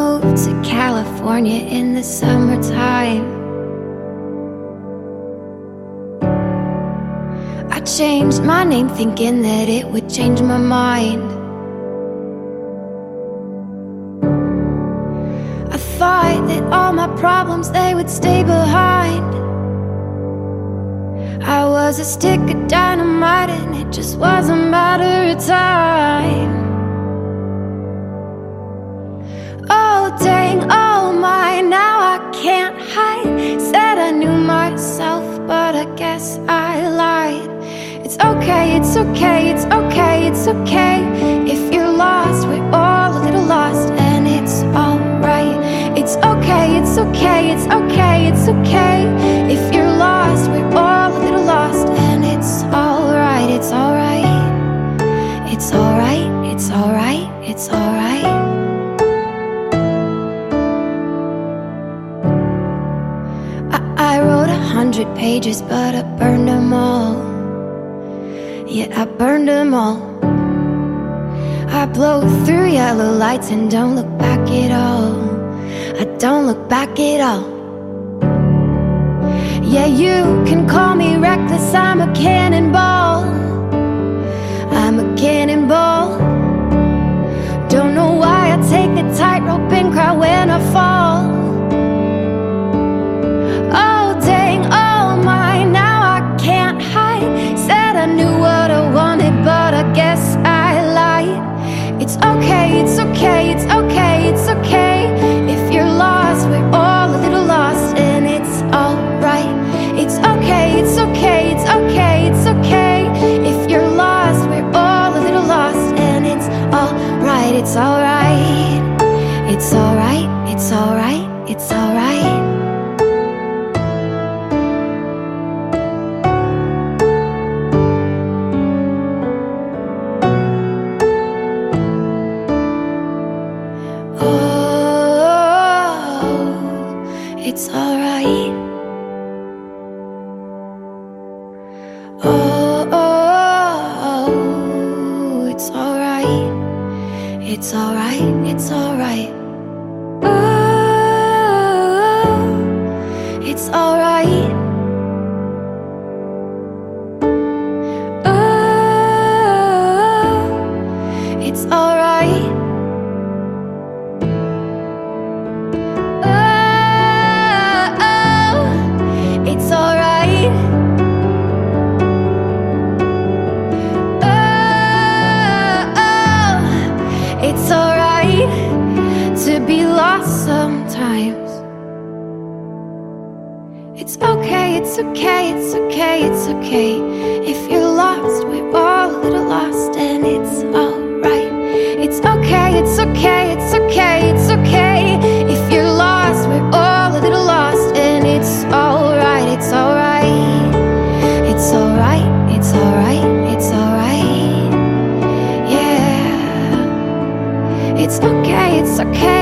moved to California in the summertime. I changed my name thinking that it would change my mind. I thought that all my problems they would stay behind. I was a stick of dynamite and it just was a matter of time. Guess I lied. It's okay, it's okay, it's okay, it's okay. If you're lost, we're all a little lost, and it's alright. It's okay, it's okay, it's okay, it's okay. If you're lost, we're all a little lost, and it's alright, it's alright. It's alright, it's alright, it's alright. Hundred pages, but I burned them all. Yeah, I burned them all. I blow through yellow lights and don't look back at all. I don't look back at all. Yeah, you can call me reckless, I'm a cannonball. I'm a cannonball. Don't know why I take the tightrope and cry when I fall. Oh, it's alright. Oh, it's alright. It's alright, it's alright. Oh, it's alright. Sometimes. It's okay, it's okay, it's okay, it's okay. If you're lost, we're all a little lost, and it's alright. It's okay, it's okay, it's okay, it's okay. If you're lost, we're all a little lost, and it's alright, it's alright. It's alright, it's alright, it's alright. Yeah. It's okay, it's okay.